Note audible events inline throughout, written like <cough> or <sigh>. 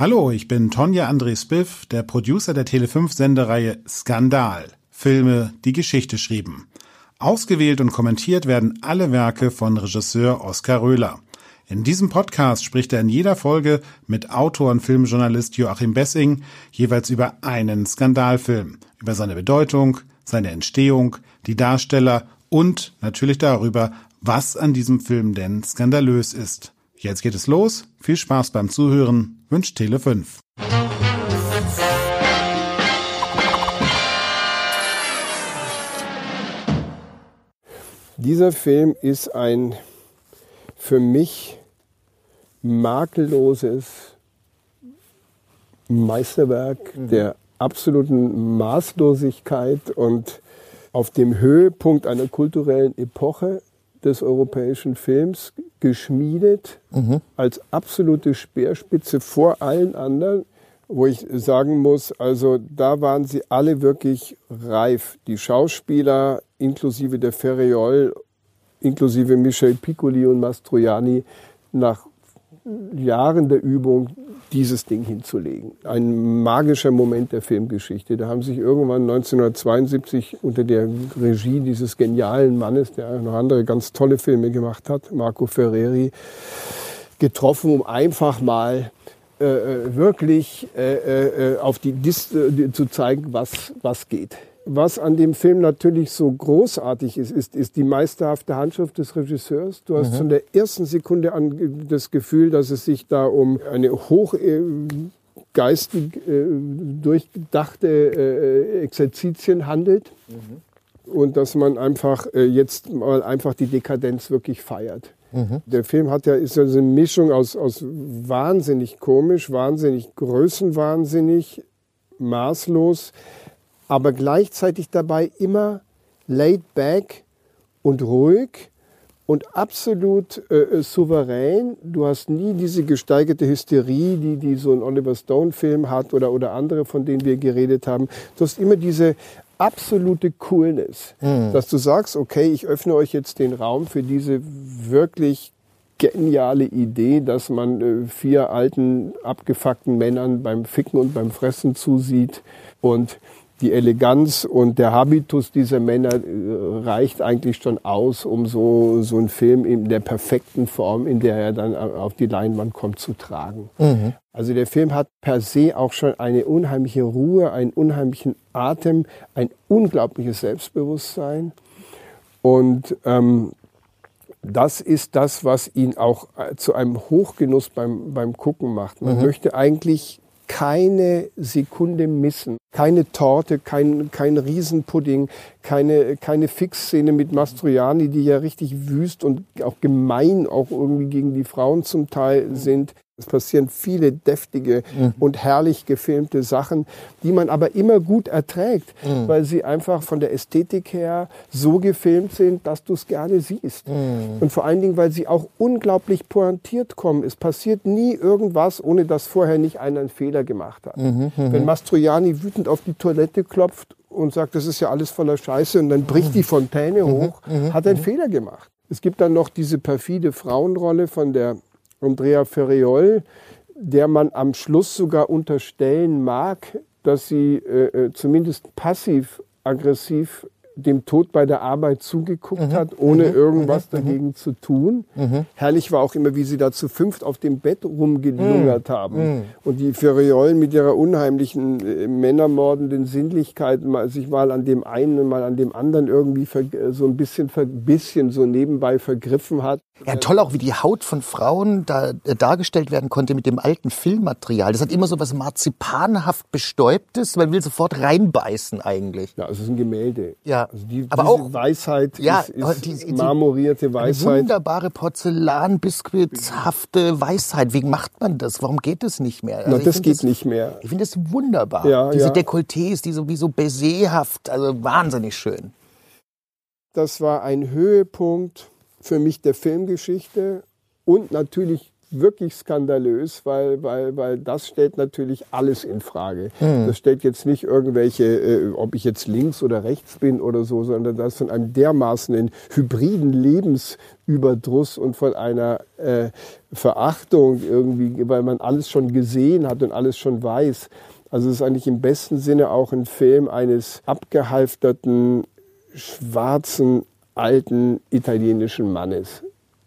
Hallo, ich bin Tonja André Spiff, der Producer der Tele5-Sendereihe Skandal. Filme, die Geschichte schrieben. Ausgewählt und kommentiert werden alle Werke von Regisseur Oskar Röhler. In diesem Podcast spricht er in jeder Folge mit Autor und Filmjournalist Joachim Bessing jeweils über einen Skandalfilm, über seine Bedeutung, seine Entstehung, die Darsteller und natürlich darüber, was an diesem Film denn skandalös ist. Jetzt geht es los. Viel Spaß beim Zuhören. Wünscht Tele5. Dieser Film ist ein für mich makelloses Meisterwerk mhm. der absoluten Maßlosigkeit und auf dem Höhepunkt einer kulturellen Epoche des europäischen Films geschmiedet mhm. als absolute Speerspitze vor allen anderen, wo ich sagen muss, also da waren sie alle wirklich reif. Die Schauspieler inklusive der Ferriol, inklusive Michel Piccoli und Mastroianni nach Jahren der Übung dieses Ding hinzulegen. Ein magischer Moment der Filmgeschichte. Da haben sich irgendwann 1972 unter der Regie dieses genialen Mannes, der noch andere ganz tolle Filme gemacht hat, Marco Ferreri, getroffen, um einfach mal äh, äh wirklich äh, äh, auf die Liste äh, zu zeigen, was, was geht was an dem Film natürlich so großartig ist, ist, ist die meisterhafte Handschrift des Regisseurs. Du hast mhm. von der ersten Sekunde an das Gefühl, dass es sich da um eine hoch äh, geistig äh, durchdachte äh, Exerzitien handelt. Mhm. Und dass man einfach äh, jetzt mal einfach die Dekadenz wirklich feiert. Mhm. Der Film hat ja, ist ja eine Mischung aus, aus wahnsinnig komisch, wahnsinnig größenwahnsinnig, maßlos aber gleichzeitig dabei immer laid back und ruhig und absolut äh, äh, souverän. Du hast nie diese gesteigerte Hysterie, die, die so ein Oliver Stone-Film hat oder, oder andere, von denen wir geredet haben. Du hast immer diese absolute Coolness, mhm. dass du sagst, okay, ich öffne euch jetzt den Raum für diese wirklich geniale Idee, dass man äh, vier alten, abgefuckten Männern beim Ficken und beim Fressen zusieht und die Eleganz und der Habitus dieser Männer äh, reicht eigentlich schon aus, um so, so einen Film in der perfekten Form, in der er dann auf die Leinwand kommt, zu tragen. Mhm. Also der Film hat per se auch schon eine unheimliche Ruhe, einen unheimlichen Atem, ein unglaubliches Selbstbewusstsein. Und ähm, das ist das, was ihn auch äh, zu einem Hochgenuss beim, beim Gucken macht. Man mhm. möchte eigentlich keine Sekunde missen. Keine Torte, kein, kein Riesenpudding, keine, keine Fixszene mit Mastroianni, die ja richtig wüst und auch gemein auch irgendwie gegen die Frauen zum Teil sind. Es passieren viele deftige mhm. und herrlich gefilmte Sachen, die man aber immer gut erträgt, mhm. weil sie einfach von der Ästhetik her so gefilmt sind, dass du es gerne siehst. Mhm. Und vor allen Dingen, weil sie auch unglaublich pointiert kommen. Es passiert nie irgendwas, ohne dass vorher nicht einer einen Fehler gemacht hat. Mhm. Mhm. Wenn Mastroianni wütend auf die Toilette klopft und sagt, das ist ja alles voller Scheiße und dann bricht die Fontäne mhm. hoch, hat er einen Fehler gemacht. Es gibt dann noch diese perfide Frauenrolle von der Andrea Ferriol, der man am Schluss sogar unterstellen mag, dass sie äh, äh zumindest passiv aggressiv dem Tod bei der Arbeit zugeguckt mhm. hat, ohne mhm. irgendwas mhm. dagegen zu tun. Mhm. Herrlich war auch immer, wie sie da zu fünft auf dem Bett rumgelungert mhm. haben. Mhm. Und die Ferriolen mit ihrer unheimlichen, äh, männermordenden Sinnlichkeit mal, sich mal an dem einen und mal an dem anderen irgendwie so ein bisschen, bisschen so nebenbei vergriffen hat. Ja, toll auch, wie die Haut von Frauen da äh, dargestellt werden konnte mit dem alten Filmmaterial. Das hat immer so was marzipanhaft bestäubtes. Man will sofort reinbeißen eigentlich. Ja, es ist ein Gemälde. Ja. Also die, aber auch Weisheit ja, ist, ist die, die, marmorierte Weisheit. Eine wunderbare Porzellanbiskuitshafte Weisheit. Wie macht man das? Warum geht es nicht mehr? Also Na, das geht das, nicht mehr. Ich finde das wunderbar. Ja, Diese ja. Dekolletés, die so wie so baiserhaft, also wahnsinnig schön. Das war ein Höhepunkt für mich der Filmgeschichte und natürlich wirklich skandalös, weil, weil, weil das stellt natürlich alles in Frage. Das stellt jetzt nicht irgendwelche, äh, ob ich jetzt links oder rechts bin oder so, sondern das von einem dermaßen hybriden Lebensüberdruss und von einer äh, Verachtung irgendwie, weil man alles schon gesehen hat und alles schon weiß. Also es ist eigentlich im besten Sinne auch ein Film eines abgehalfterten, schwarzen, alten italienischen Mannes.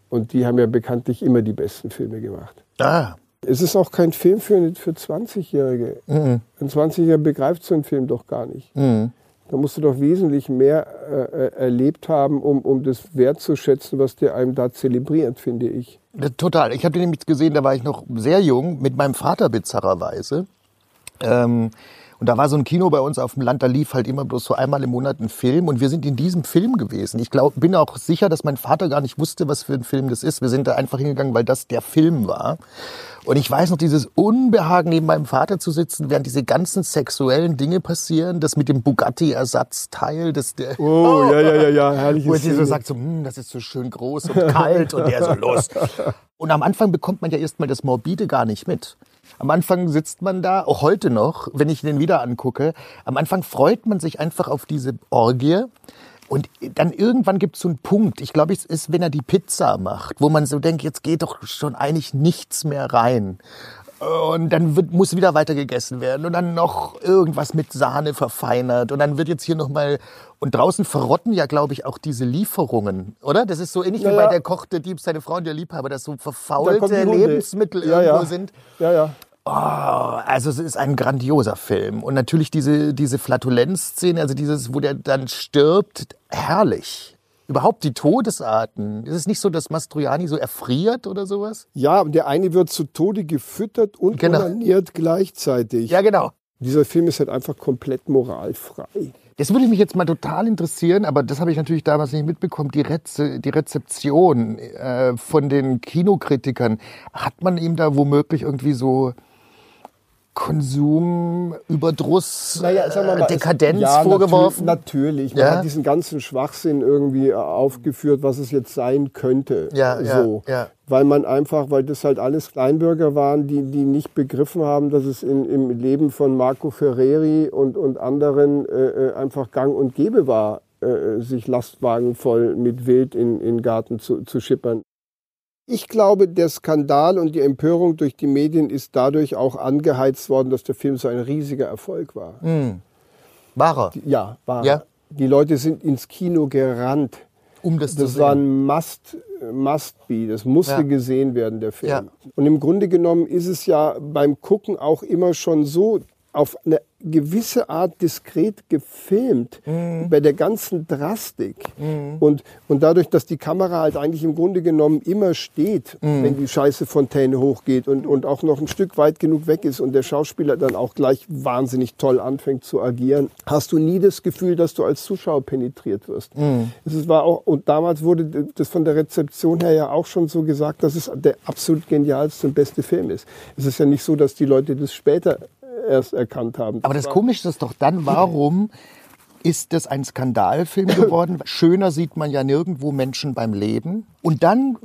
Und die haben ja bekanntlich immer die besten Filme gemacht. Ah, Es ist auch kein Film für, für 20-Jährige. Ein 20-Jähriger begreift so einen Film doch gar nicht. Da musst du doch wesentlich mehr äh, äh, erlebt haben, um, um das wertzuschätzen, was der einem da zelebriert, finde ich. Total. Ich habe den nämlich gesehen, da war ich noch sehr jung, mit meinem Vater bizarrerweise. Ähm, und da war so ein Kino bei uns auf dem Land, da lief halt immer bloß so einmal im Monat ein Film und wir sind in diesem Film gewesen. Ich glaub, bin auch sicher, dass mein Vater gar nicht wusste, was für ein Film das ist. Wir sind da einfach hingegangen, weil das der Film war. Und ich weiß noch, dieses Unbehagen neben meinem Vater zu sitzen, während diese ganzen sexuellen Dinge passieren, das mit dem Bugatti-Ersatzteil, das der, Oh, ja, ja, ja, ja, herrliche wo sie so sagt, so, hm, das ist so schön groß und kalt und der so los. <laughs> Und am Anfang bekommt man ja erstmal das Morbide gar nicht mit. Am Anfang sitzt man da, auch heute noch, wenn ich den wieder angucke, am Anfang freut man sich einfach auf diese Orgie. Und dann irgendwann gibt es so einen Punkt, ich glaube, es ist, wenn er die Pizza macht, wo man so denkt, jetzt geht doch schon eigentlich nichts mehr rein. Und dann wird, muss wieder weiter gegessen werden und dann noch irgendwas mit Sahne verfeinert und dann wird jetzt hier nochmal und draußen verrotten ja, glaube ich, auch diese Lieferungen, oder? Das ist so ähnlich wie Ja, bei der Koch, der Dieb, seine Frau und der Liebhaber, dass so Da verfaulte Hunde. Lebensmittel ja, irgendwo ja. sind. Ja, ja. Oh, also es ist ein grandioser Film. Und natürlich diese, diese Flatulenzszene, also dieses, wo der dann stirbt, herrlich. Überhaupt die Todesarten. Ist es nicht so, dass Mastroianni so erfriert oder sowas? Ja, der eine wird zu Tode gefüttert und Genau. onaniert gleichzeitig. Ja, genau. Dieser Film ist halt einfach komplett moralfrei. Das würde mich jetzt mal total interessieren, aber das habe ich natürlich damals nicht mitbekommen. Die, Reze die Rezeption äh, von den Kinokritikern. Hat man ihm da womöglich irgendwie so Konsum, Überdruss, sagen wir mal, äh, Dekadenz ja, vorgeworfen? Natürlich. Man Ja? hat diesen ganzen Schwachsinn irgendwie äh, aufgeführt, was es jetzt sein könnte. Ja, ja, so. ja. Weil man einfach, weil das halt alles Kleinbürger waren, die, die nicht begriffen haben, dass es in, im Leben von Marco Ferreri und, und anderen äh, äh, einfach gang und gäbe war, äh, sich Lastwagen voll mit Wild in, in den Garten zu, zu schippern. Ich glaube, der Skandal und die Empörung durch die Medien ist dadurch auch angeheizt worden, dass der Film so ein riesiger Erfolg war. War er. Ja, war. Ja. Die Leute sind ins Kino gerannt. Um das, zu Das sehen. war ein Must, Must be. Das musste Ja. gesehen werden, der Film. Ja. Und im Grunde genommen ist es ja beim Gucken auch immer schon so auf eine gewisse Art diskret gefilmt Mhm. bei der ganzen Drastik. Und, und dadurch, dass die Kamera halt eigentlich im Grunde genommen immer steht, Mhm. wenn die scheiße Fontäne hochgeht und, und auch noch ein Stück weit genug weg ist und der Schauspieler dann auch gleich wahnsinnig toll anfängt zu agieren, hast du nie das Gefühl, dass du als Zuschauer penetriert wirst. Es ist- war auch, und damals wurde das von der Rezeption her ja auch schon so gesagt, dass es der absolut genialste und beste Film ist. Es ist ja nicht so, dass die Leute das später erst erkannt haben. Aber das Komische ist doch dann, warum ist das ein Skandalfilm <laughs> geworden? Schöner sieht man ja nirgendwo Menschen beim Leben. Und dann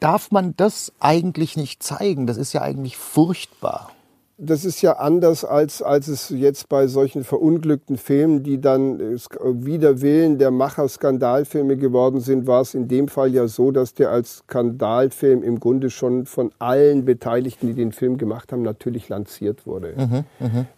darf man das eigentlich nicht zeigen. Das ist ja eigentlich furchtbar. Das ist ja anders als, als es jetzt bei solchen verunglückten Filmen, die dann äh, sk- wider Willen der Macher Skandalfilme geworden sind, war es in dem Fall ja so, dass der als Skandalfilm im Grunde schon von allen Beteiligten, die den Film gemacht haben, natürlich lanciert wurde.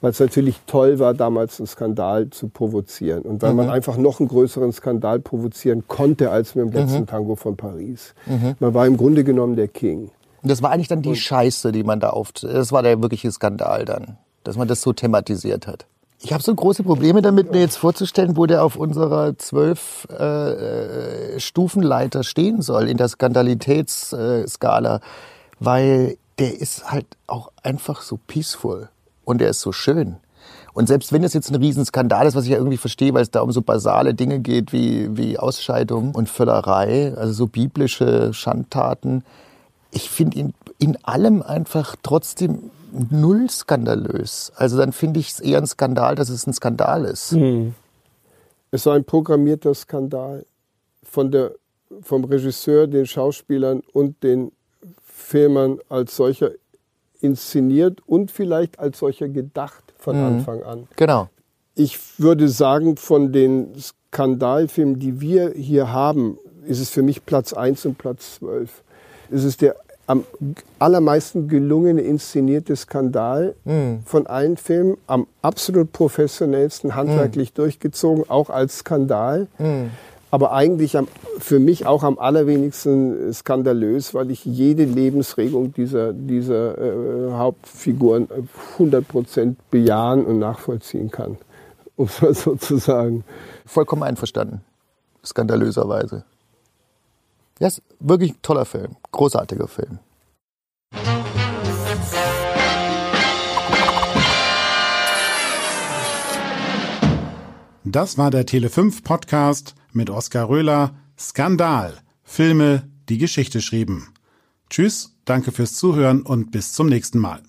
Weil es natürlich toll war, damals einen Skandal zu provozieren. Und weil man einfach noch einen größeren Skandal provozieren konnte als mit dem letzten Tango von Paris. Man war im Grunde genommen der King. Und das war eigentlich dann die Scheiße, die man da auf. Das war der wirkliche Skandal dann, dass man das so thematisiert hat. Ich habe so große Probleme damit, mir jetzt vorzustellen, wo der auf unserer zwölf äh, äh, Stufenleiter stehen soll in der Skandalitätsskala, weil der ist halt auch einfach so peaceful und der ist so schön. Und selbst wenn es jetzt ein Riesenskandal ist, was ich ja irgendwie verstehe, weil es da um so basale Dinge geht wie, wie Ausscheidung und Völlerei, also so biblische Schandtaten, ich finde ihn in allem einfach trotzdem null skandalös. Also dann finde ich es eher ein Skandal, dass es ein Skandal ist. Es war ein programmierter Skandal von der, vom Regisseur, den Schauspielern und den Filmern als solcher inszeniert und vielleicht als solcher gedacht von mhm. Anfang an. Genau. Ich würde sagen, von den Skandalfilmen, die wir hier haben, ist es für mich Platz 1 und Platz 12. Es ist der am allermeisten gelungene inszenierte Skandal mhm. von allen Filmen, am absolut professionellsten, handwerklich mhm. durchgezogen, auch als Skandal. Mhm. Aber eigentlich am, für mich auch am allerwenigsten skandalös, weil ich jede Lebensregung dieser, dieser äh, Hauptfiguren 100 Prozent bejahen und nachvollziehen kann, <laughs> um es mal so zu sagen. Vollkommen einverstanden, skandalöserweise. Ja, ist wirklich ein toller Film, großartiger Film. Das war der Tele5 Podcast mit Oskar Röhler. Skandal. Filme, die Geschichte schrieben. Tschüss, danke fürs Zuhören und bis zum nächsten Mal.